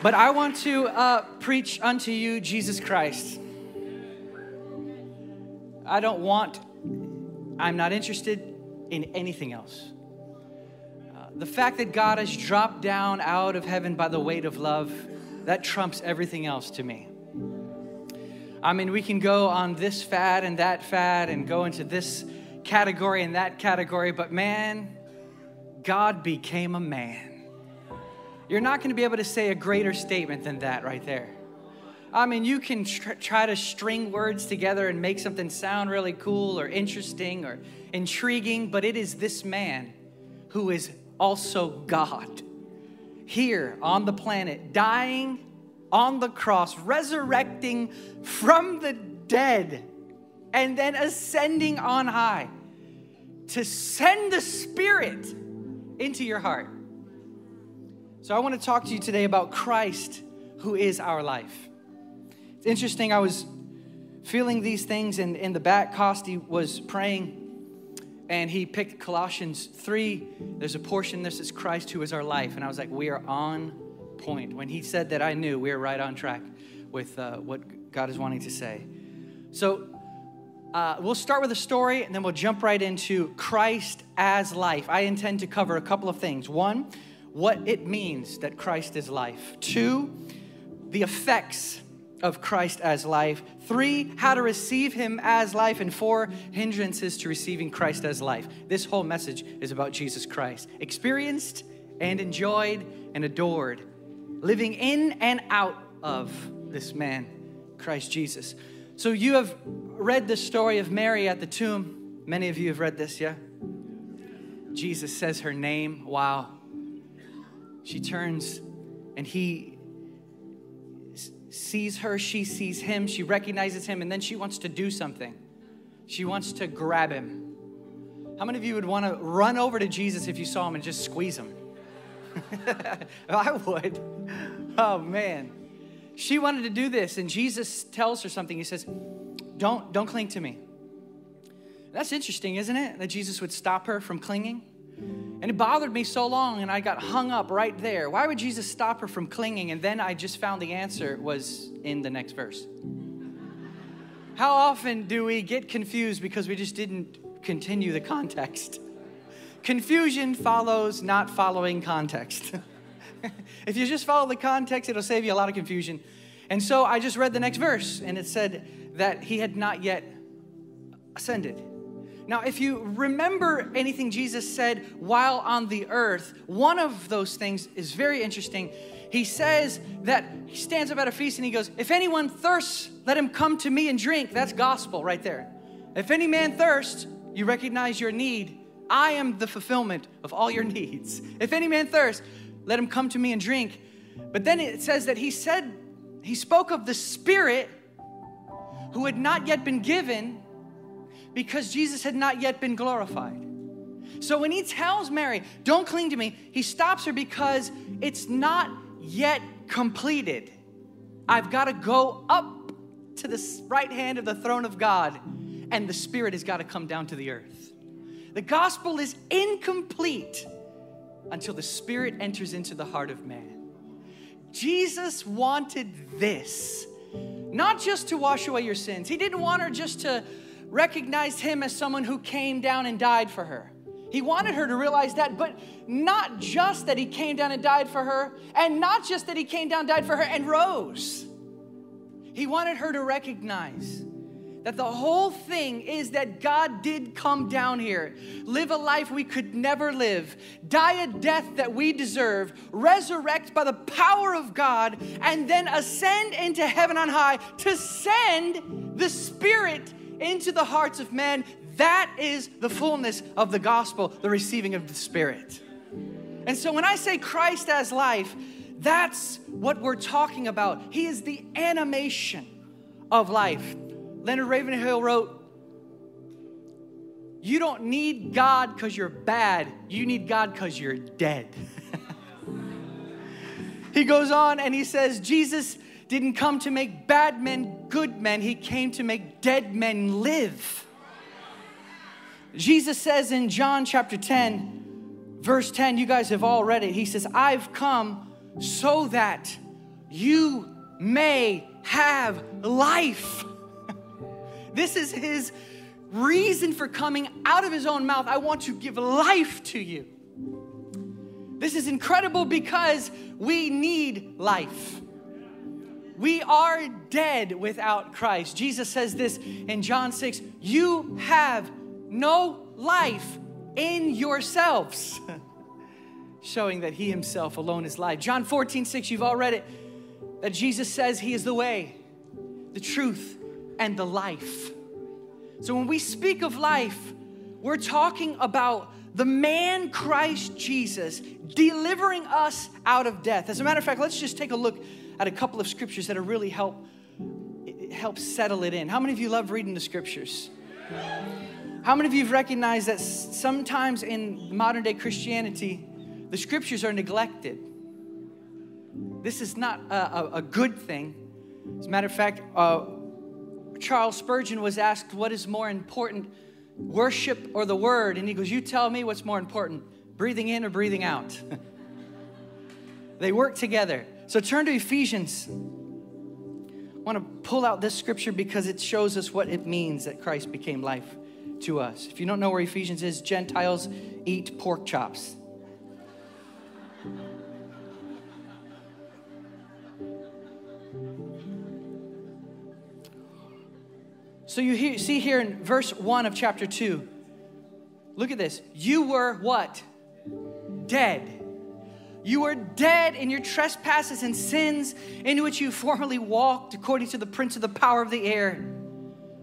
But I want to uh, preach unto you Jesus Christ. I don't want, I'm not interested in anything else. Uh, the fact that God has dropped down out of heaven by the weight of love, that trumps everything else to me. I mean, we can go on this fad and that fad and go into this category and that category, but man, God became a man. You're not going to be able to say a greater statement than that right there. I mean, you can tr- try to string words together and make something sound really cool or interesting or intriguing, but it is this man who is also God here on the planet, dying on the cross, resurrecting from the dead, and then ascending on high to send the Spirit into your heart. So, I want to talk to you today about Christ, who is our life. It's interesting, I was feeling these things, and in the back, Costi was praying, and he picked Colossians 3. There's a portion, this is Christ, who is our life. And I was like, we are on point. When he said that, I knew we were right on track with uh, what God is wanting to say. So, uh, we'll start with a story and then we'll jump right into Christ as life. I intend to cover a couple of things. One, what it means that Christ is life. Two, the effects of Christ as life. Three, how to receive Him as life. And four, hindrances to receiving Christ as life. This whole message is about Jesus Christ, experienced and enjoyed and adored, living in and out of this man, Christ Jesus. So you have read the story of Mary at the tomb. Many of you have read this, yeah? Jesus says her name. Wow. She turns and he sees her, she sees him, she recognizes him, and then she wants to do something. She wants to grab him. How many of you would want to run over to Jesus if you saw him and just squeeze him? I would. Oh man. She wanted to do this, and Jesus tells her something. He says, Don't, don't cling to me. That's interesting, isn't it? That Jesus would stop her from clinging. And it bothered me so long, and I got hung up right there. Why would Jesus stop her from clinging? And then I just found the answer was in the next verse. How often do we get confused because we just didn't continue the context? Confusion follows not following context. if you just follow the context, it'll save you a lot of confusion. And so I just read the next verse, and it said that he had not yet ascended. Now, if you remember anything Jesus said while on the earth, one of those things is very interesting. He says that he stands up at a feast and he goes, If anyone thirsts, let him come to me and drink. That's gospel right there. If any man thirsts, you recognize your need. I am the fulfillment of all your needs. If any man thirsts, let him come to me and drink. But then it says that he said, he spoke of the Spirit who had not yet been given because Jesus had not yet been glorified. So when he tells Mary, don't cling to me, he stops her because it's not yet completed. I've got to go up to the right hand of the throne of God, and the Spirit has got to come down to the earth. The gospel is incomplete until the Spirit enters into the heart of man. Jesus wanted this, not just to wash away your sins. He didn't want her just to recognize him as someone who came down and died for her. He wanted her to realize that, but not just that he came down and died for her, and not just that he came down, died for her, and rose. He wanted her to recognize that the whole thing is that God did come down here, live a life we could never live, die a death that we deserve, resurrect by the power of God, and then ascend into heaven on high to send the Spirit into the hearts of men. That is the fullness of the gospel, the receiving of the Spirit. And so when I say Christ as life, that's what we're talking about. He is the animation of life. Leonard Ravenhill wrote, You don't need God because you're bad, you need God because you're dead. he goes on and he says, Jesus didn't come to make bad men good men, he came to make dead men live. Jesus says in John chapter 10, verse 10, you guys have all read it. He says, I've come so that you may have life. this is his reason for coming out of his own mouth. I want to give life to you. This is incredible because we need life. We are dead without Christ. Jesus says this in John 6 You have no life in yourselves, showing that He Himself alone is life. John 14 6, you've all read it, that Jesus says He is the way, the truth, and the life. So when we speak of life, we're talking about the man Christ Jesus delivering us out of death. As a matter of fact, let's just take a look at a couple of scriptures that really help help settle it in. How many of you love reading the scriptures? How many of you have recognized that sometimes in modern day Christianity, the scriptures are neglected? This is not a, a, a good thing. As a matter of fact, uh, Charles Spurgeon was asked, What is more important, worship or the word? And he goes, You tell me what's more important, breathing in or breathing out? they work together. So turn to Ephesians. I want to pull out this scripture because it shows us what it means that Christ became life to us. If you don't know where Ephesians is, Gentiles eat pork chops. So you hear, see here in verse 1 of chapter 2, look at this. You were what? Dead. You are dead in your trespasses and sins in which you formerly walked according to the prince of the power of the air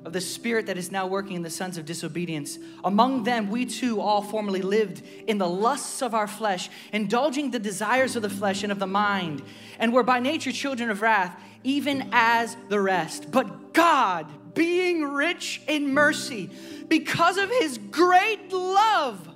of the spirit that is now working in the sons of disobedience. Among them, we too all formerly lived in the lusts of our flesh, indulging the desires of the flesh and of the mind, and were by nature children of wrath, even as the rest. But God, being rich in mercy, because of his great love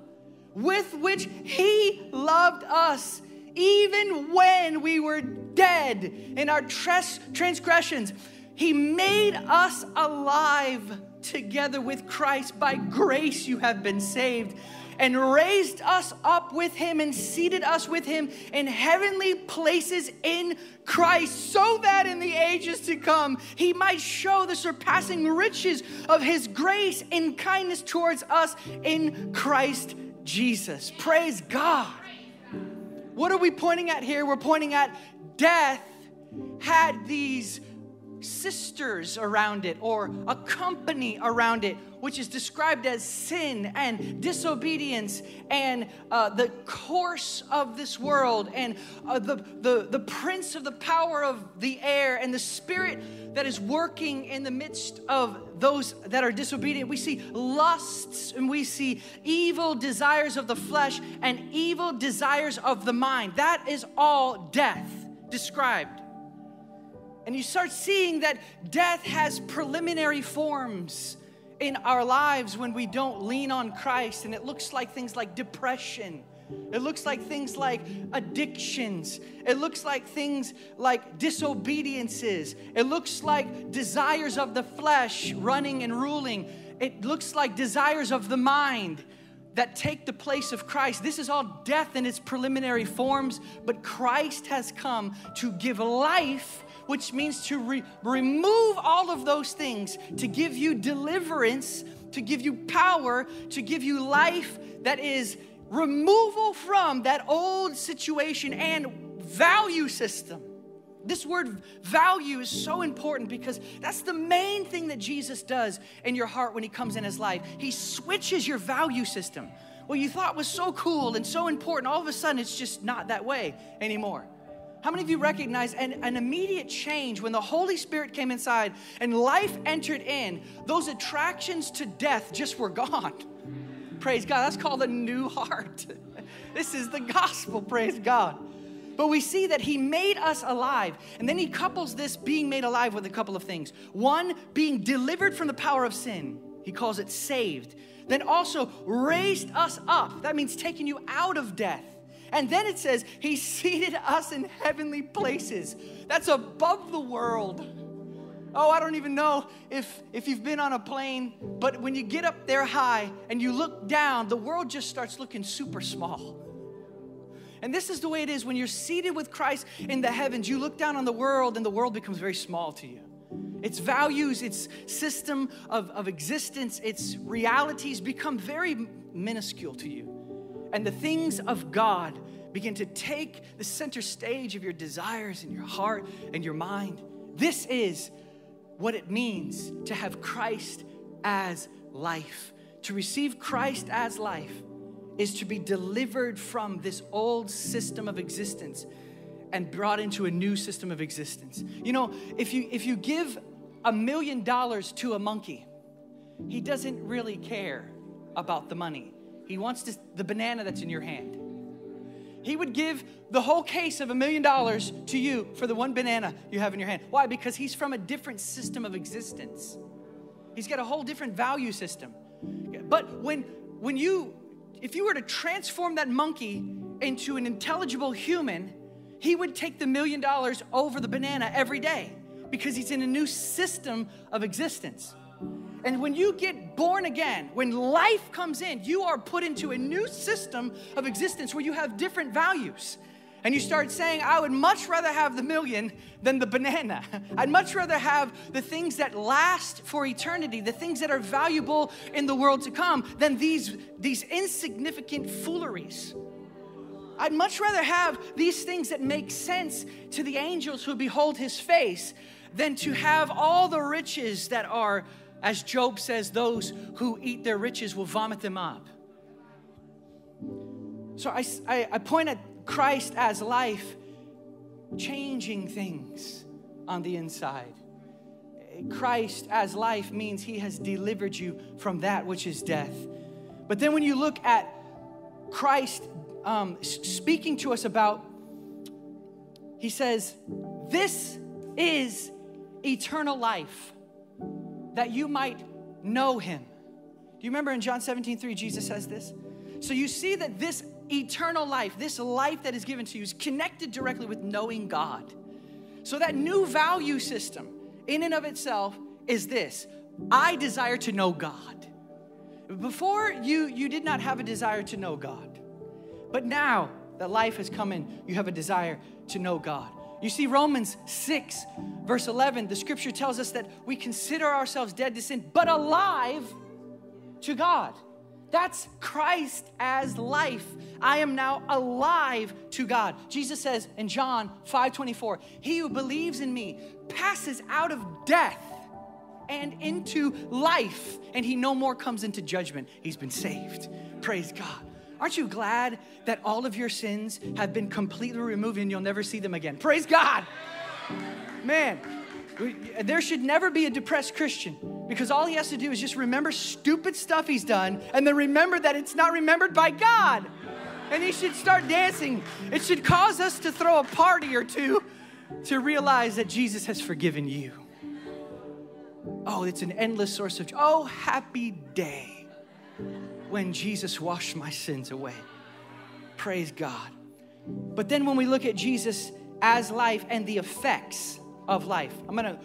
with which he loved us, even when we were dead in our transgressions, he made us alive together with Christ. By grace, you have been saved and raised us up with him and seated us with him in heavenly places in Christ, so that in the ages to come he might show the surpassing riches of his grace and kindness towards us in Christ Jesus. Praise God. What are we pointing at here? We're pointing at death had these sisters around it or a company around it, which is described as sin and disobedience and uh, the course of this world and uh, the, the, the prince of the power of the air and the spirit that is working in the midst of those that are disobedient. We see lusts and we see evil desires of the flesh and evil desires of the mind. That is all death described. And you start seeing that death has preliminary forms in our lives when we don't lean on Christ. And it looks like things like depression. It looks like things like addictions. It looks like things like disobediences. It looks like desires of the flesh running and ruling. It looks like desires of the mind that take the place of Christ. This is all death in its preliminary forms, but Christ has come to give life which means to re- remove all of those things, to give you deliverance, to give you power, to give you life that is removal from that old situation and value system. This word value is so important because that's the main thing that Jesus does in your heart when He comes in His life. He switches your value system. What you thought was so cool and so important, all of a sudden it's just not that way anymore. How many of you recognize an, an immediate change when the Holy Spirit came inside and life entered in? Those attractions to death just were gone. Praise God. That's called a new heart. this is the gospel. Praise God. But we see that he made us alive. And then he couples this being made alive with a couple of things. One, being delivered from the power of sin. He calls it saved. Then also raised us up. That means taking you out of death and then it says, He seated us in heavenly places. That's above the world. Oh, I don't even know if, if you've been on a plane, but when you get up there high and you look down, the world just starts looking super small. And this is the way it is when you're seated with Christ in the heavens. You look down on the world, and the world becomes very small to you. Its values, its system of, of existence, its realities become very minuscule to you. And the things of God begin to take the center stage of your desires and your heart and your mind. This is what it means to have Christ as life. To receive Christ as life is to be delivered from this old system of existence and brought into a new system of existence. You know, if you if you give a million dollars to a monkey, he doesn't really care about the money. He wants to, the banana that's in your hand. He would give the whole case of a million dollars to you for the one banana you have in your hand. Why? Because he's from a different system of existence. He's got a whole different value system. But when when you if you were to transform that monkey into an intelligible human, he would take the million dollars over the banana every day because he's in a new system of existence. And when you get born again, when life comes in, you are put into a new system of existence where you have different values. And you start saying, I would much rather have the million than the banana. I'd much rather have the things that last for eternity, the things that are valuable in the world to come, than these, these insignificant fooleries. I'd much rather have these things that make sense to the angels who behold his face than to have all the riches that are as Job says, those who eat their riches will vomit them up. So I, I, I point at Christ as life, changing things on the inside. Christ as life means he has delivered you from that which is death. But then when you look at Christ um, speaking to us about, he says, This is eternal life that you might know him. Do you remember in John 17, 3, Jesus says this? So you see that this eternal life, this life that is given to you, is connected directly with knowing God. So that new value system, in and of itself, is this I desire to know God. Before you, you did not have a desire to know God. But now that life has come in, you have a desire to know God. You see, Romans 6, verse 11, the scripture tells us that we consider ourselves dead to sin, but alive to God. That's Christ as life. I am now alive to God. Jesus says in John 5 24, He who believes in me passes out of death and into life, and he no more comes into judgment. He's been saved. Praise God. Aren't you glad that all of your sins have been completely removed and you'll never see them again? Praise God. Man, there should never be a depressed Christian because all he has to do is just remember stupid stuff he's done and then remember that it's not remembered by God. And he should start dancing. It should cause us to throw a party or two to realize that Jesus has forgiven you. Oh, it's an endless source of. Oh, happy day when Jesus washed my sins away. Praise God. But then when we look at Jesus as life and the effects of life, I'm going to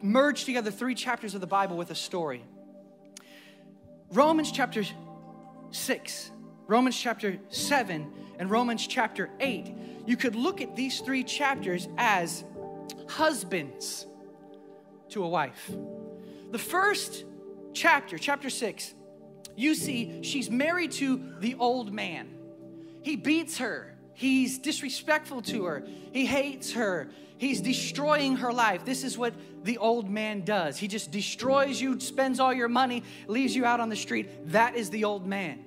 merge together three chapters of the Bible with a story. Romans chapter 6, Romans chapter 7, and Romans chapter 8. You could look at these three chapters as husbands to a wife. The first chapter, chapter 6, you see, she's married to the old man. He beats her. He's disrespectful to her. He hates her. He's destroying her life. This is what the old man does. He just destroys you, spends all your money, leaves you out on the street. That is the old man.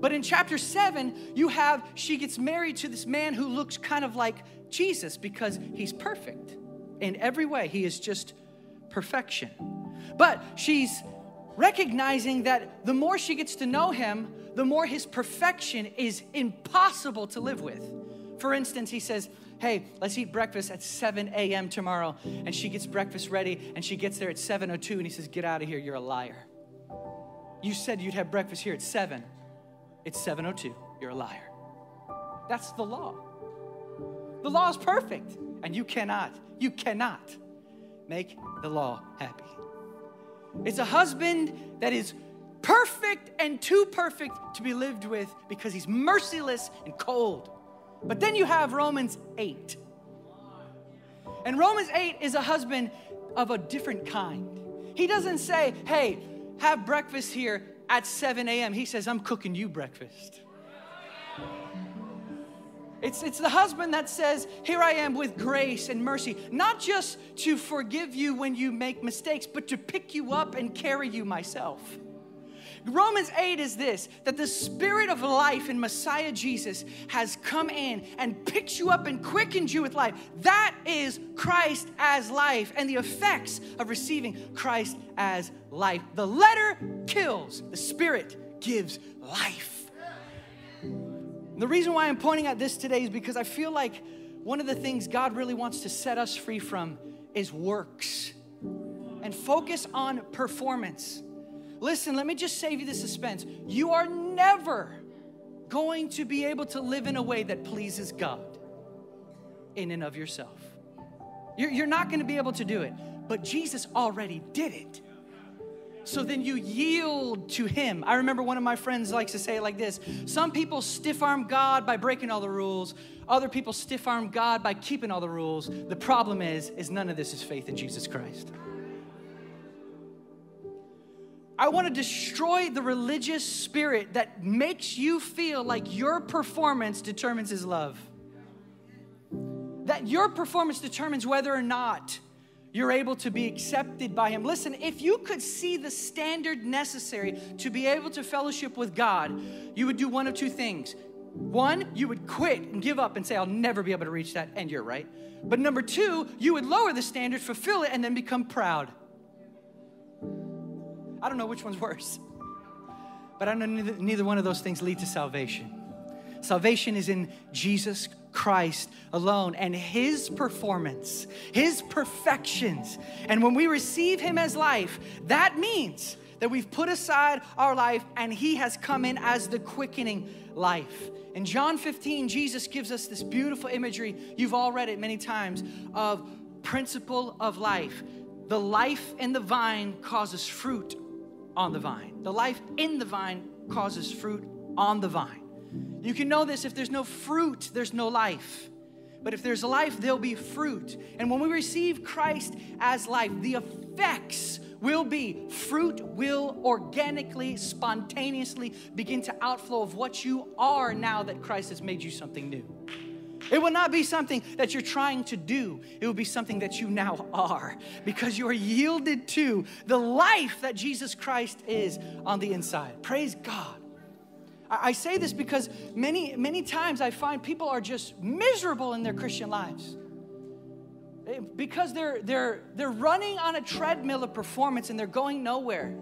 But in chapter seven, you have she gets married to this man who looks kind of like Jesus because he's perfect in every way. He is just perfection. But she's recognizing that the more she gets to know him, the more his perfection is impossible to live with. For instance, he says, Hey, let's eat breakfast at 7 a.m. tomorrow. And she gets breakfast ready and she gets there at 7.02 and he says, Get out of here, you're a liar. You said you'd have breakfast here at 7. It's 7.02, you're a liar. That's the law. The law is perfect, and you cannot, you cannot make the law happy. It's a husband that is perfect and too perfect to be lived with because he's merciless and cold. But then you have Romans 8. And Romans 8 is a husband of a different kind. He doesn't say, hey, have breakfast here at 7 a.m. He says, I'm cooking you breakfast. It's, it's the husband that says, Here I am with grace and mercy, not just to forgive you when you make mistakes, but to pick you up and carry you myself. Romans 8 is this that the spirit of life in Messiah Jesus has come in and picked you up and quickened you with life. That is Christ as life and the effects of receiving Christ as life. The letter kills, the spirit gives life. The reason why I'm pointing at this today is because I feel like one of the things God really wants to set us free from is works and focus on performance. Listen, let me just save you the suspense. You are never going to be able to live in a way that pleases God in and of yourself. You're not going to be able to do it, but Jesus already did it. So then you yield to Him. I remember one of my friends likes to say it like this Some people stiff arm God by breaking all the rules, other people stiff arm God by keeping all the rules. The problem is, is none of this is faith in Jesus Christ. I want to destroy the religious spirit that makes you feel like your performance determines His love. That your performance determines whether or not you're able to be accepted by Him. Listen, if you could see the standard necessary to be able to fellowship with God, you would do one of two things. One, you would quit and give up and say, I'll never be able to reach that, and you're right. But number two, you would lower the standard, fulfill it, and then become proud. I don't know which one's worse. But I know neither, neither one of those things lead to salvation. Salvation is in Jesus Christ alone and His performance, His perfections. And when we receive Him as life, that means that we've put aside our life and He has come in as the quickening life. In John 15, Jesus gives us this beautiful imagery. You've all read it many times of principle of life. The life in the vine causes fruit on the vine. The life in the vine causes fruit on the vine. You can know this if there's no fruit, there's no life. But if there's life, there'll be fruit. And when we receive Christ as life, the effects will be fruit will organically, spontaneously begin to outflow of what you are now that Christ has made you something new. It will not be something that you're trying to do. It will be something that you now are because you are yielded to the life that Jesus Christ is on the inside. Praise God. I say this because many, many times I find people are just miserable in their Christian lives eh, because they're, they're, they're running on a treadmill of performance and they're going nowhere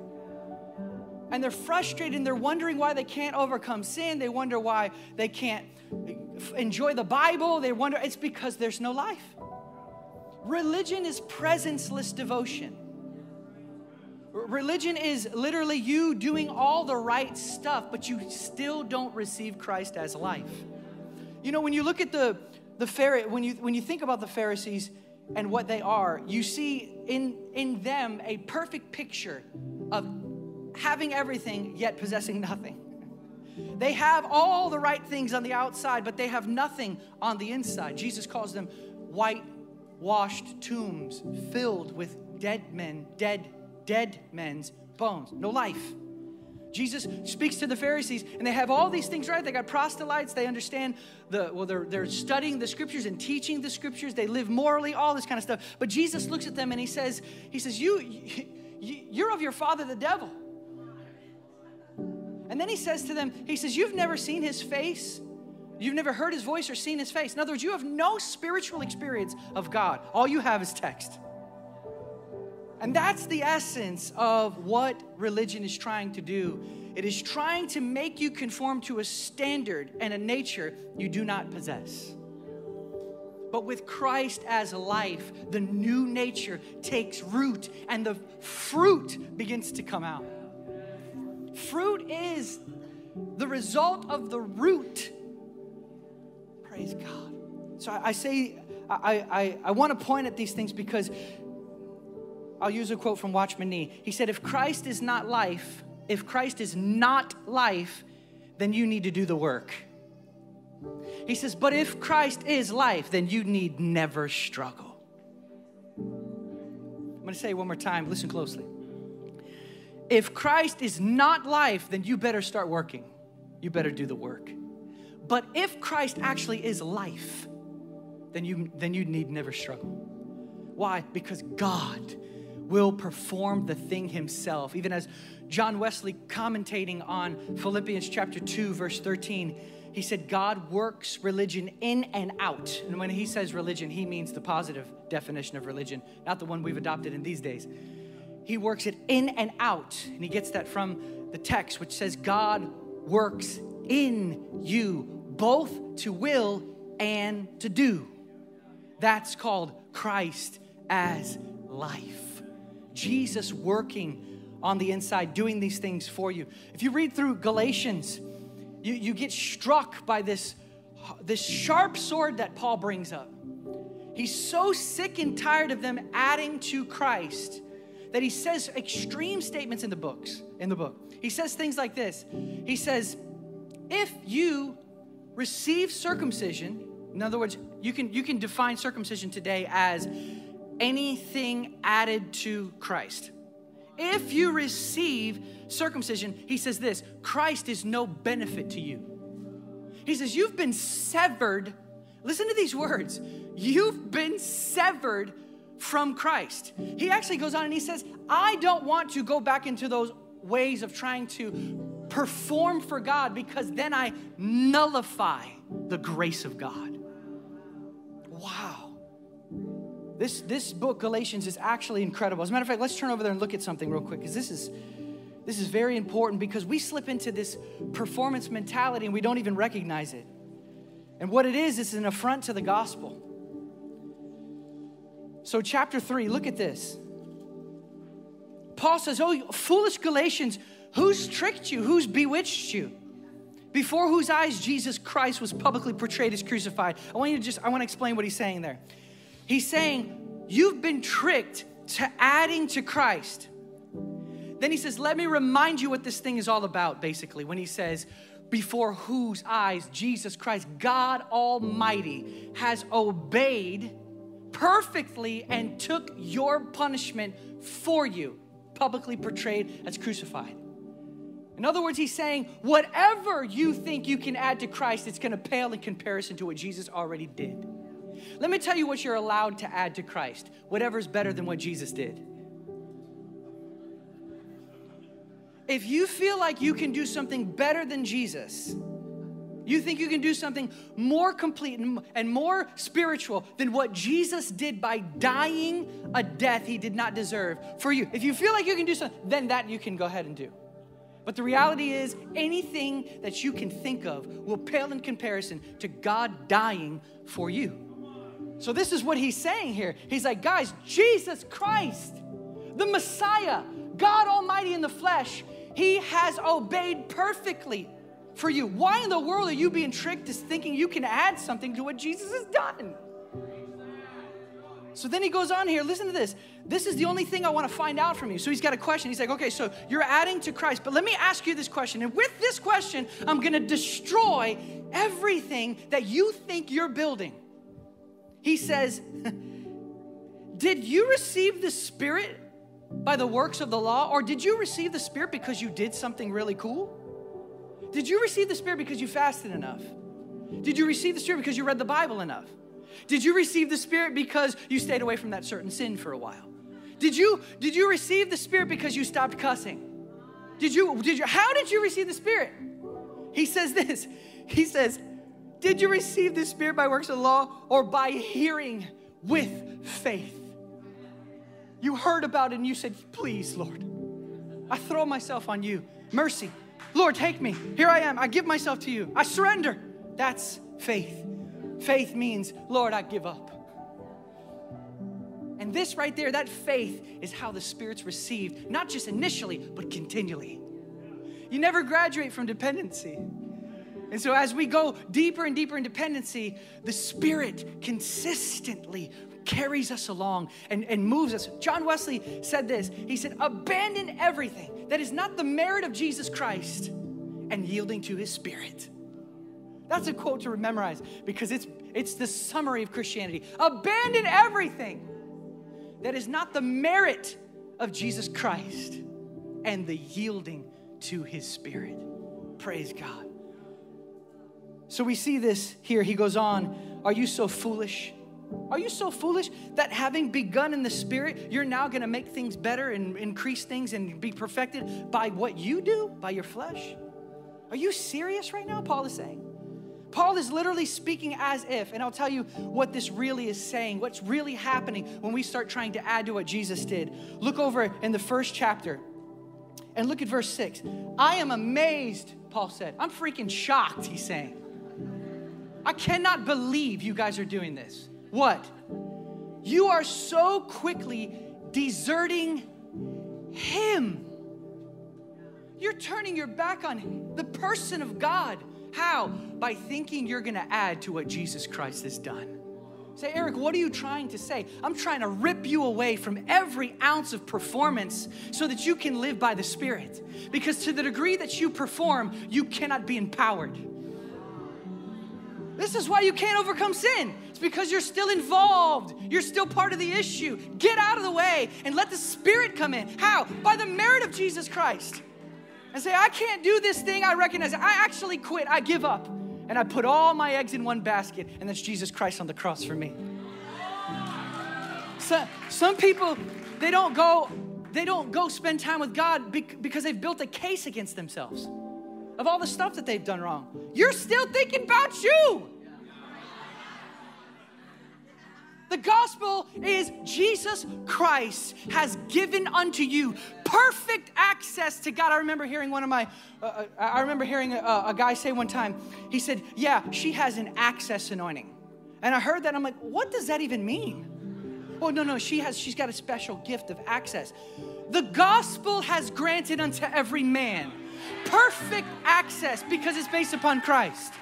and they're frustrated and they're wondering why they can't overcome sin. They wonder why they can't enjoy the Bible. They wonder it's because there's no life. Religion is presenceless devotion. Religion is literally you doing all the right stuff, but you still don't receive Christ as life. You know, when you look at the the Pharaoh, when you when you think about the Pharisees and what they are, you see in in them a perfect picture of having everything yet possessing nothing. They have all the right things on the outside, but they have nothing on the inside. Jesus calls them white-washed tombs filled with dead men, dead, dead men's bones. No life. Jesus speaks to the Pharisees, and they have all these things right. They got proselytes. They understand the well. They're they're studying the scriptures and teaching the scriptures. They live morally, all this kind of stuff. But Jesus looks at them and he says, he says, you, you you're of your father, the devil. And then he says to them, He says, You've never seen his face. You've never heard his voice or seen his face. In other words, you have no spiritual experience of God. All you have is text. And that's the essence of what religion is trying to do. It is trying to make you conform to a standard and a nature you do not possess. But with Christ as life, the new nature takes root and the fruit begins to come out. Fruit is the result of the root. Praise God. So I, I say, I, I, I want to point at these things because I'll use a quote from Watchman Nee. He said, If Christ is not life, if Christ is not life, then you need to do the work. He says, But if Christ is life, then you need never struggle. I'm gonna say it one more time, listen closely. If Christ is not life, then you better start working. You better do the work. But if Christ actually is life, then you then you need never struggle. Why? Because God will perform the thing himself. Even as John Wesley commentating on Philippians chapter 2 verse 13, he said God works religion in and out. And when he says religion, he means the positive definition of religion, not the one we've adopted in these days. He works it in and out. And he gets that from the text which says God works in you both to will and to do. That's called Christ as life. Jesus working on the inside, doing these things for you. If you read through Galatians, you, you get struck by this, this sharp sword that Paul brings up. He's so sick and tired of them adding to Christ that he says extreme statements in the books, in the book. He says things like this. He says, if you receive circumcision, in other words, you can, you can define circumcision today as anything added to Christ. If you receive circumcision, he says this Christ is no benefit to you. He says, You've been severed. Listen to these words. You've been severed from Christ. He actually goes on and he says, I don't want to go back into those ways of trying to perform for God because then I nullify the grace of God. Wow. This, this book, Galatians, is actually incredible. As a matter of fact, let's turn over there and look at something real quick because this is, this is very important because we slip into this performance mentality and we don't even recognize it. And what it is, is an affront to the gospel. So, chapter 3, look at this. Paul says, Oh, foolish Galatians, who's tricked you? Who's bewitched you? Before whose eyes Jesus Christ was publicly portrayed as crucified. I want you to just, I want to explain what he's saying there. He's saying, You've been tricked to adding to Christ. Then he says, Let me remind you what this thing is all about, basically, when he says, Before whose eyes Jesus Christ, God Almighty, has obeyed perfectly and took your punishment for you, publicly portrayed as crucified. In other words, he's saying, whatever you think you can add to Christ, it's going to pale in comparison to what Jesus already did. Let me tell you what you're allowed to add to Christ whatever's better than what Jesus did. If you feel like you can do something better than Jesus, you think you can do something more complete and more spiritual than what Jesus did by dying a death he did not deserve for you. If you feel like you can do something, then that you can go ahead and do. But the reality is, anything that you can think of will pale in comparison to God dying for you. So, this is what he's saying here. He's like, guys, Jesus Christ, the Messiah, God Almighty in the flesh, he has obeyed perfectly for you. Why in the world are you being tricked to thinking you can add something to what Jesus has done? So then he goes on here, listen to this. This is the only thing I want to find out from you. So he's got a question. He's like, okay, so you're adding to Christ, but let me ask you this question. And with this question, I'm going to destroy everything that you think you're building. He says, Did you receive the Spirit by the works of the law, or did you receive the Spirit because you did something really cool? Did you receive the Spirit because you fasted enough? Did you receive the Spirit because you read the Bible enough? Did you receive the Spirit because you stayed away from that certain sin for a while? Did you, did you receive the Spirit because you stopped cussing? Did you, did you, how did you receive the Spirit? He says this. He says, Did you receive the Spirit by works of the law or by hearing with faith? You heard about it and you said, Please, Lord, I throw myself on you. Mercy. Lord, take me. Here I am. I give myself to you. I surrender. That's faith. Faith means, Lord, I give up. And this right there, that faith is how the Spirit's received, not just initially, but continually. You never graduate from dependency. And so, as we go deeper and deeper in dependency, the Spirit consistently carries us along and, and moves us. John Wesley said this He said, Abandon everything that is not the merit of Jesus Christ and yielding to His Spirit. That's a quote to memorize because it's, it's the summary of Christianity. Abandon everything that is not the merit of Jesus Christ and the yielding to his spirit. Praise God. So we see this here. He goes on, Are you so foolish? Are you so foolish that having begun in the spirit, you're now gonna make things better and increase things and be perfected by what you do, by your flesh? Are you serious right now? Paul is saying. Paul is literally speaking as if, and I'll tell you what this really is saying, what's really happening when we start trying to add to what Jesus did. Look over in the first chapter and look at verse six. I am amazed, Paul said. I'm freaking shocked, he's saying. I cannot believe you guys are doing this. What? You are so quickly deserting Him. You're turning your back on the person of God. How? By thinking you're gonna add to what Jesus Christ has done. Say, Eric, what are you trying to say? I'm trying to rip you away from every ounce of performance so that you can live by the Spirit. Because to the degree that you perform, you cannot be empowered. This is why you can't overcome sin. It's because you're still involved. You're still part of the issue. Get out of the way and let the Spirit come in. How? By the merit of Jesus Christ. And say, I can't do this thing. I recognize it. I actually quit. I give up. And I put all my eggs in one basket, and that's Jesus Christ on the cross for me. So, some people, they don't go, they don't go spend time with God because they've built a case against themselves of all the stuff that they've done wrong. You're still thinking about you. The gospel is Jesus Christ has given unto you perfect access to God. I remember hearing one of my, uh, uh I remember hearing a, a guy say one time, he said, Yeah, she has an access anointing. And I heard that, I'm like, What does that even mean? Oh, no, no, she has, she's got a special gift of access. The gospel has granted unto every man perfect access because it's based upon Christ.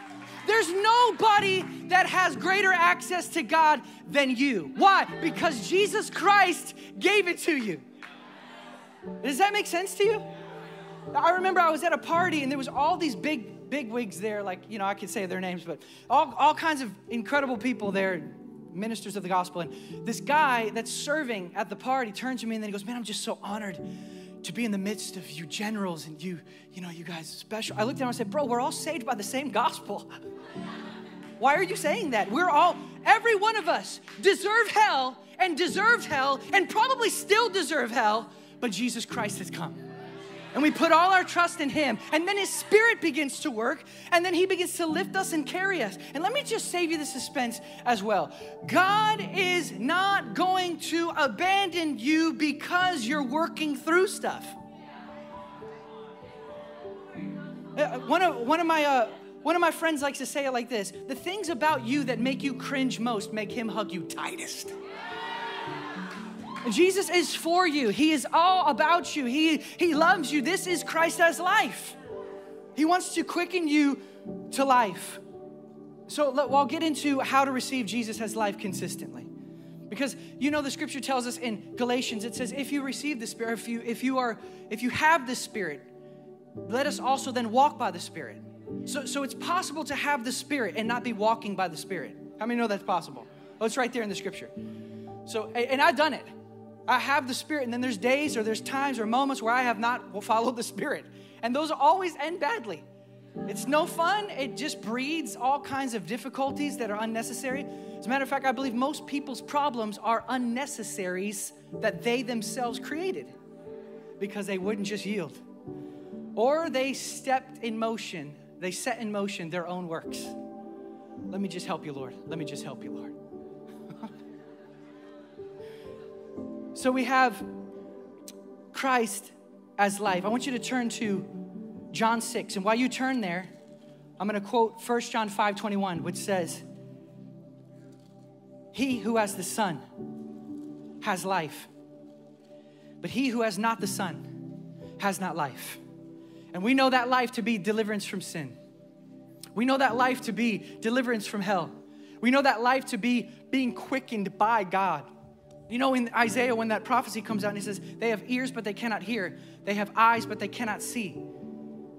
There's nobody that has greater access to God than you. Why? Because Jesus Christ gave it to you. Does that make sense to you? I remember I was at a party and there was all these big, big wigs there, like, you know, I could say their names, but all, all kinds of incredible people there, ministers of the gospel. And this guy that's serving at the party turns to me and then he goes, Man, I'm just so honored to be in the midst of you generals and you, you know, you guys special. I looked down and I said, Bro, we're all saved by the same gospel. Why are you saying that? We're all, every one of us deserve hell and deserved hell and probably still deserve hell, but Jesus Christ has come and we put all our trust in Him. And then His Spirit begins to work, and then He begins to lift us and carry us. And let me just save you the suspense as well. God is not going to abandon you because you're working through stuff. Uh, one of, one of my uh, one of my friends likes to say it like this the things about you that make you cringe most make him hug you tightest Jesus is for you. He is all about you. He, he loves you. This is Christ as life. He wants to quicken you to life. So let, I'll get into how to receive Jesus as life consistently. Because you know the scripture tells us in Galatians, it says, if you receive the Spirit, if you if you are if you have the Spirit, let us also then walk by the Spirit. So, so it's possible to have the Spirit and not be walking by the Spirit. How many know that's possible? Oh, it's right there in the scripture. So, and I've done it. I have the Spirit, and then there's days or there's times or moments where I have not followed the Spirit. And those always end badly. It's no fun. It just breeds all kinds of difficulties that are unnecessary. As a matter of fact, I believe most people's problems are unnecessaries that they themselves created because they wouldn't just yield. Or they stepped in motion, they set in motion their own works. Let me just help you, Lord. Let me just help you, Lord. So we have Christ as life. I want you to turn to John 6. And while you turn there, I'm going to quote 1 John 5 21, which says, He who has the Son has life, but he who has not the Son has not life. And we know that life to be deliverance from sin. We know that life to be deliverance from hell. We know that life to be being quickened by God. You know, in Isaiah, when that prophecy comes out and he says, they have ears, but they cannot hear, they have eyes, but they cannot see.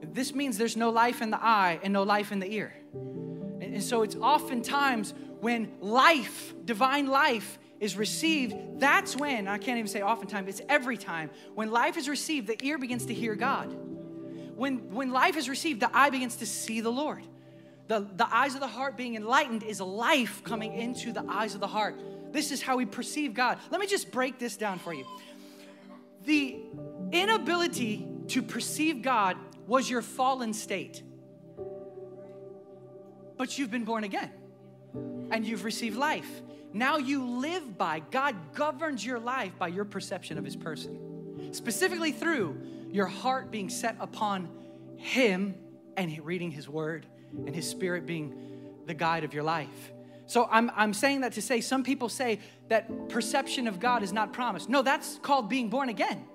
This means there's no life in the eye and no life in the ear. And so it's oftentimes when life, divine life, is received, that's when, I can't even say oftentimes, it's every time, when life is received, the ear begins to hear God. When, when life is received, the eye begins to see the Lord. The, the eyes of the heart being enlightened is life coming into the eyes of the heart. This is how we perceive God. Let me just break this down for you. The inability to perceive God was your fallen state. But you've been born again and you've received life. Now you live by, God governs your life by your perception of His person, specifically through your heart being set upon Him and reading His Word and His Spirit being the guide of your life. So I'm, I'm saying that to say some people say that perception of God is not promised. No, that's called being born again.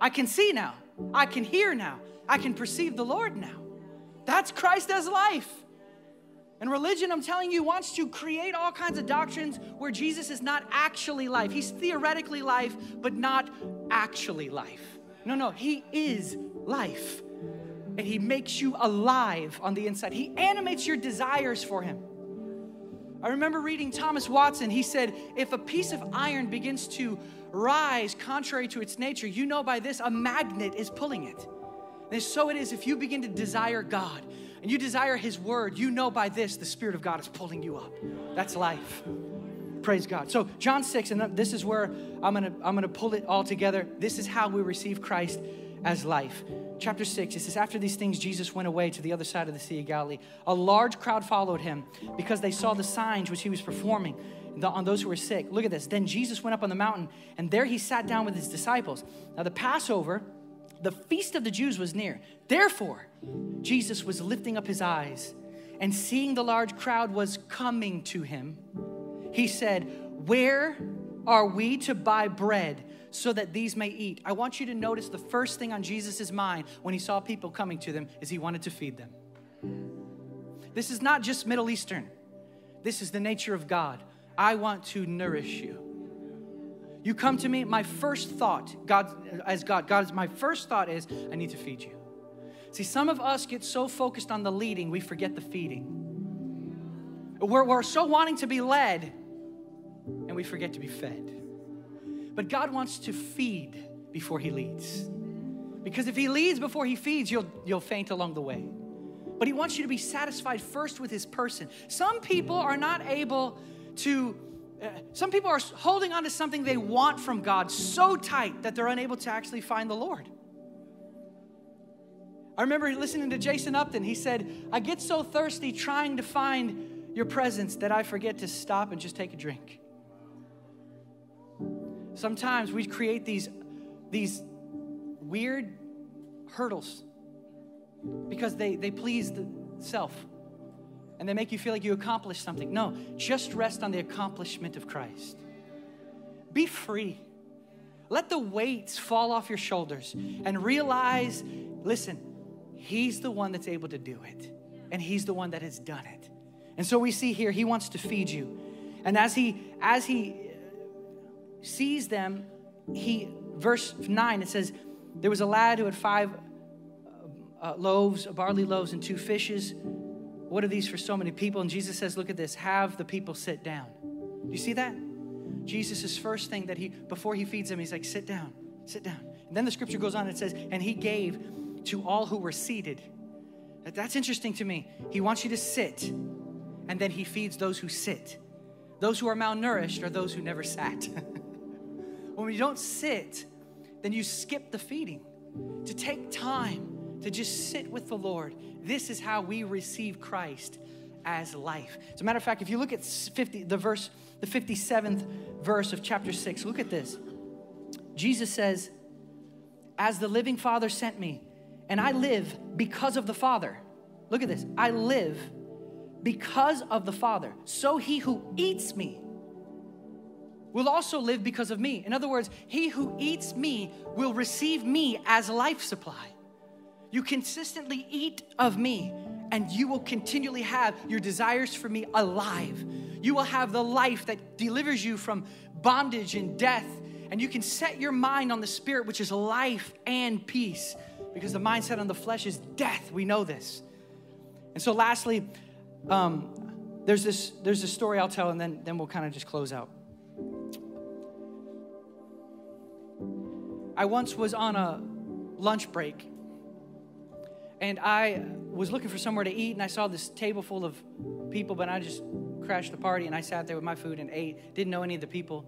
I can see now, I can hear now, I can perceive the Lord now. That's Christ as life. And religion, I'm telling you, wants to create all kinds of doctrines where Jesus is not actually life. He's theoretically life, but not actually life. No, no, He is life. And He makes you alive on the inside. He animates your desires for Him. I remember reading Thomas Watson. He said, If a piece of iron begins to rise contrary to its nature, you know by this a magnet is pulling it. And so it is if you begin to desire God and you desire His Word, you know by this the Spirit of God is pulling you up. That's life. Praise God. So, John 6, and this is where I'm gonna, I'm gonna pull it all together. This is how we receive Christ as life. Chapter 6, it says, After these things, Jesus went away to the other side of the Sea of Galilee. A large crowd followed him because they saw the signs which he was performing on those who were sick. Look at this. Then Jesus went up on the mountain, and there he sat down with his disciples. Now, the Passover, the feast of the Jews was near. Therefore, Jesus was lifting up his eyes and seeing the large crowd was coming to him. He said, Where are we to buy bread so that these may eat? I want you to notice the first thing on Jesus' mind when he saw people coming to them is he wanted to feed them. This is not just Middle Eastern, this is the nature of God. I want to nourish you. You come to me, my first thought, God, as God, God is my first thought is, I need to feed you. See, some of us get so focused on the leading, we forget the feeding. We're, we're so wanting to be led, and we forget to be fed. But God wants to feed before He leads. Because if He leads before He feeds, you'll, you'll faint along the way. But He wants you to be satisfied first with His person. Some people are not able to uh, some people are holding on to something they want from God so tight that they're unable to actually find the Lord. I remember listening to Jason Upton. He said, I get so thirsty trying to find your presence that I forget to stop and just take a drink. Sometimes we create these, these weird hurdles because they, they please the self and they make you feel like you accomplished something. No, just rest on the accomplishment of Christ. Be free. Let the weights fall off your shoulders and realize listen, He's the one that's able to do it, and He's the one that has done it. And so we see here, He wants to feed you. And as He, as He sees them, He, verse 9, it says, There was a lad who had five uh, loaves, barley loaves, and two fishes. What are these for so many people? And Jesus says, Look at this, have the people sit down. Do you see that? Jesus' first thing that he, before he feeds them, he's like, Sit down, sit down. And then the scripture goes on and says, And he gave to all who were seated. That's interesting to me. He wants you to sit, and then he feeds those who sit. Those who are malnourished are those who never sat. when you don't sit, then you skip the feeding. To take time to just sit with the Lord. This is how we receive Christ as life. As a matter of fact, if you look at 50, the verse, the 57th verse of chapter 6, look at this. Jesus says, As the living Father sent me, and I live because of the Father. Look at this. I live because of the Father. So he who eats me will also live because of me. In other words, he who eats me will receive me as life supply. You consistently eat of me, and you will continually have your desires for me alive. You will have the life that delivers you from bondage and death, and you can set your mind on the spirit, which is life and peace, because the mindset on the flesh is death. We know this. And so, lastly, um, there's this there's a story I'll tell, and then then we'll kind of just close out. I once was on a lunch break, and I was looking for somewhere to eat, and I saw this table full of people, but I just crashed the party, and I sat there with my food and ate. Didn't know any of the people,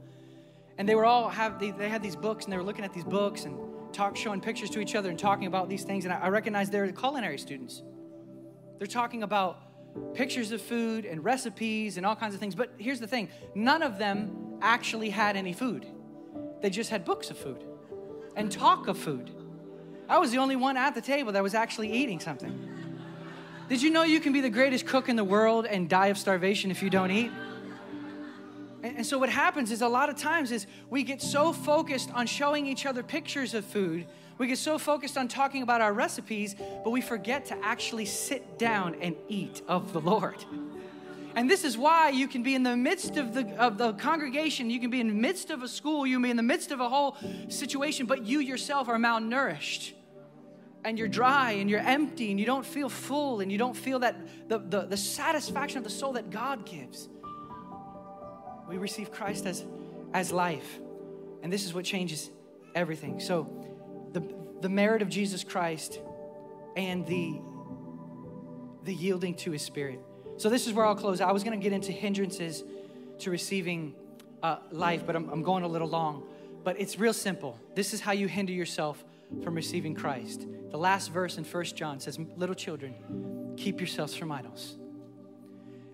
and they were all have they, they had these books, and they were looking at these books and talk, showing pictures to each other and talking about these things, and I, I recognized they're the culinary students. They're talking about pictures of food and recipes and all kinds of things. But here's the thing none of them actually had any food, they just had books of food and talk of food. I was the only one at the table that was actually eating something. Did you know you can be the greatest cook in the world and die of starvation if you don't eat? And, so what happens is a lot of times is we get so focused on showing each other pictures of food we get so focused on talking about our recipes, but we forget to actually sit down and eat of the Lord. And this is why you can be in the midst of the, of the congregation, you can be in the midst of a school, you can be in the midst of a whole situation, but you yourself are malnourished. And you're dry and you're empty and you don't feel full and you don't feel that the, the, the satisfaction of the soul that God gives. We receive Christ as, as life. And this is what changes everything. So the, the merit of Jesus Christ and the, the yielding to his spirit. So, this is where I'll close. I was going to get into hindrances to receiving uh, life, but I'm, I'm going a little long. But it's real simple. This is how you hinder yourself from receiving Christ. The last verse in First John says, Little children, keep yourselves from idols.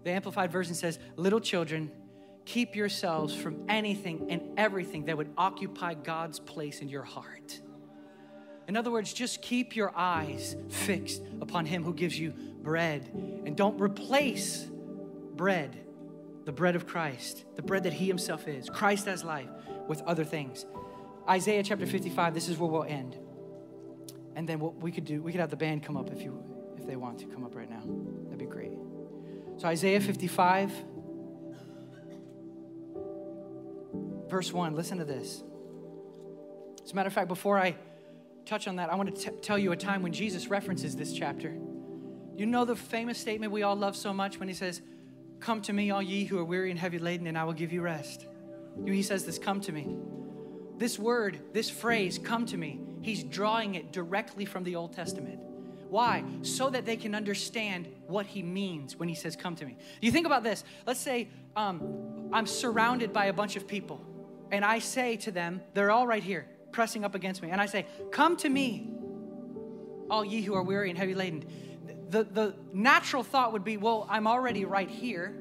The Amplified Version says, Little children, keep yourselves from anything and everything that would occupy God's place in your heart. In other words, just keep your eyes fixed upon Him who gives you bread. And don't replace bread, the bread of Christ, the bread that He Himself is, Christ as life, with other things. Isaiah chapter 55, this is where we'll end. And then what we could do, we could have the band come up if you if they want to come up right now. That'd be great. So Isaiah 55, verse 1, listen to this. As a matter of fact, before I touch on that, I want to t- tell you a time when Jesus references this chapter. You know the famous statement we all love so much when he says, Come to me, all ye who are weary and heavy laden, and I will give you rest. He says this, Come to me. This word, this phrase, come to me, he's drawing it directly from the Old Testament. Why? So that they can understand what he means when he says, Come to me. You think about this. Let's say um, I'm surrounded by a bunch of people, and I say to them, They're all right here pressing up against me. And I say, Come to me, all ye who are weary and heavy laden. The, the natural thought would be, Well, I'm already right here.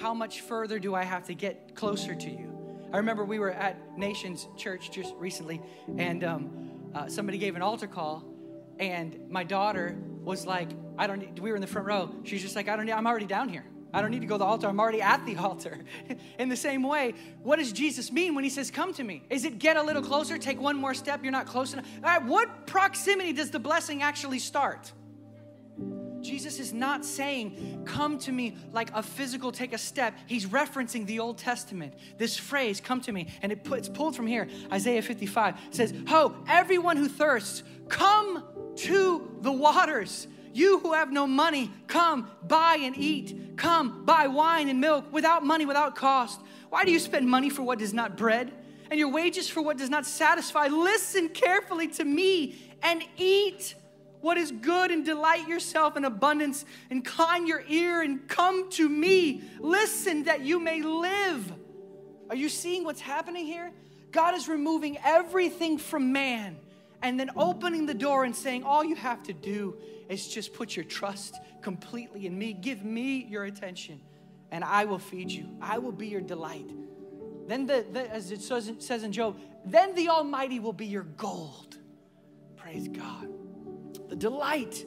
How much further do I have to get closer to you? I remember we were at Nations Church just recently, and um, uh, somebody gave an altar call, and my daughter was like, I don't need, we were in the front row. She's just like, I don't need, I'm already down here. I don't need to go to the altar. I'm already at the altar. In the same way, what does Jesus mean when he says, Come to me? Is it get a little closer, take one more step, you're not close enough? At what proximity does the blessing actually start? Jesus is not saying, Come to me like a physical take a step. He's referencing the Old Testament. This phrase, come to me, and it it's pulled from here. Isaiah 55 says, Ho, everyone who thirsts, come to the waters. You who have no money, come, buy and eat. Come, buy wine and milk without money, without cost. Why do you spend money for what is not bread and your wages for what does not satisfy? Listen carefully to me and eat what is good and delight yourself in abundance. Incline your ear and come to me. Listen that you may live. Are you seeing what's happening here? God is removing everything from man and then opening the door and saying, All you have to do is just put your trust completely in me. Give me your attention, and I will feed you. I will be your delight. Then, the, the, as it says, it says in Job, then the Almighty will be your gold. Praise God. The delight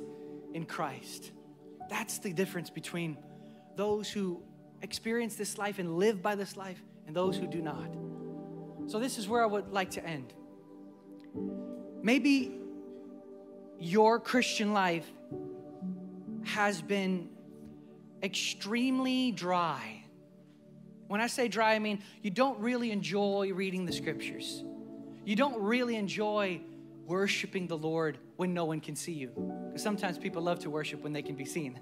in Christ. That's the difference between those who experience this life and live by this life and those who do not. So, this is where I would like to end. Maybe your Christian life has been extremely dry. When I say dry, I mean you don't really enjoy reading the scriptures. You don't really enjoy worshiping the Lord when no one can see you. Because sometimes people love to worship when they can be seen.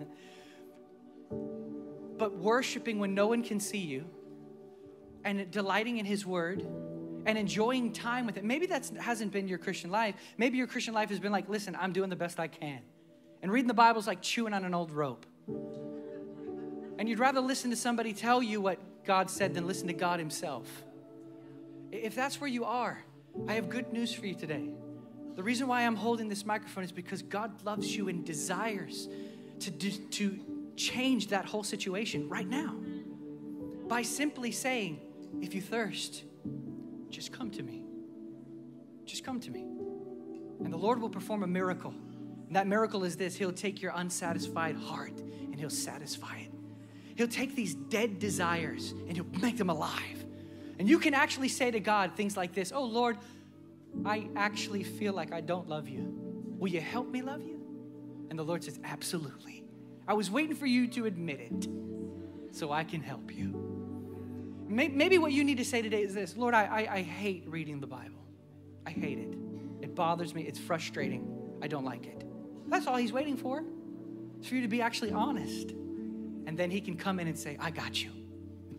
but worshiping when no one can see you and delighting in His Word and enjoying time with it. Maybe that hasn't been your Christian life. Maybe your Christian life has been like, listen, I'm doing the best I can. And reading the Bible is like chewing on an old rope. And you'd rather listen to somebody tell you what God said than listen to God Himself. If that's where you are, I have good news for you today. The reason why I'm holding this microphone is because God loves you and desires to, do, to change that whole situation right now by simply saying, if you thirst, just come to me. Just come to me. And the Lord will perform a miracle. And that miracle is this He'll take your unsatisfied heart and He'll satisfy it. He'll take these dead desires and He'll make them alive. And you can actually say to God things like this Oh Lord, I actually feel like I don't love you. Will you help me love you? And the Lord says, Absolutely. I was waiting for you to admit it so I can help you. Maybe what you need to say today is this Lord, I, I, I hate reading the Bible. I hate it. It bothers me. It's frustrating. I don't like it. That's all He's waiting for. It's for you to be actually honest. And then He can come in and say, I got you.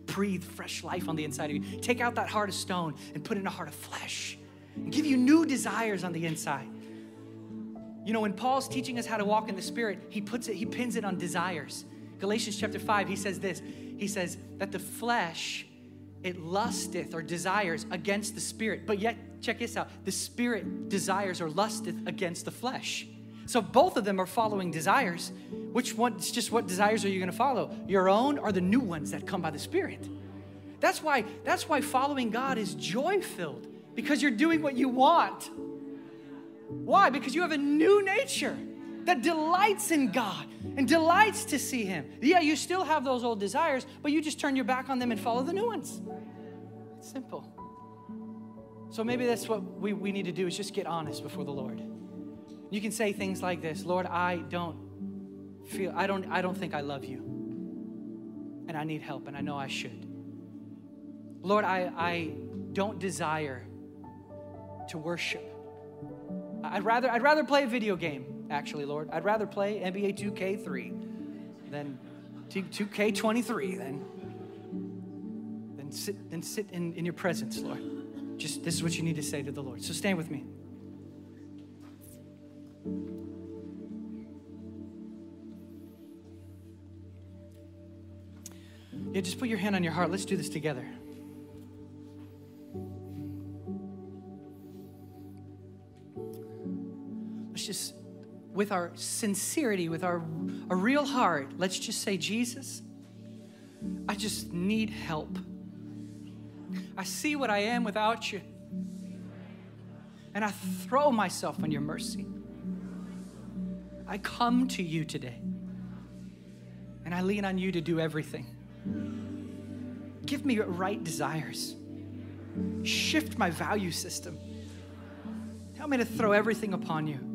Breathe fresh life on the inside of you. Take out that heart of stone and put in a heart of flesh. And give you new desires on the inside. You know, when Paul's teaching us how to walk in the Spirit, he puts it, he pins it on desires. Galatians chapter 5, he says this. He says that the flesh it lusteth or desires against the spirit. But yet, check this out the spirit desires or lusteth against the flesh. So both of them are following desires. Which one, it's just what desires are you going to follow? Your own or the new ones that come by the Spirit? That's why, that's why following God is joy filled because you're doing what you want. Why? Because you have a new nature that delights in God and delights to see Him. Yeah, you still have those old desires, but you just turn your back on them and follow the new ones. It's simple. So maybe that's what we, we need to do is just get honest before the Lord. You can say things like this Lord, I don't feel, I don't, I don't think I love you. And I need help, and I know I should. Lord, I, I don't desire to worship. I'd rather, I'd rather play a video game actually, Lord. I'd rather play NBA 2K3 than 2K23 than, than sit, than sit in, in your presence, Lord. Just this is what you need to say to the Lord. So stand with me. Yeah, just put your hand on your heart. Let's do this together. With our sincerity, with our a real heart, let's just say, Jesus, I just need help. I see what I am without you. And I throw myself on your mercy. I come to you today. And I lean on you to do everything. Give me right desires. Shift my value system. Help me to throw everything upon you.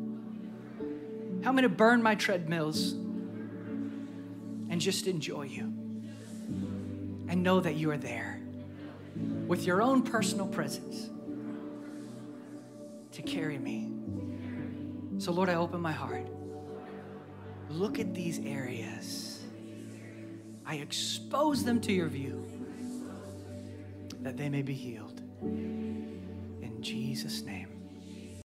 Help me to burn my treadmills and just enjoy you and know that you are there with your own personal presence to carry me. So, Lord, I open my heart. Look at these areas. I expose them to your view that they may be healed. In Jesus' name.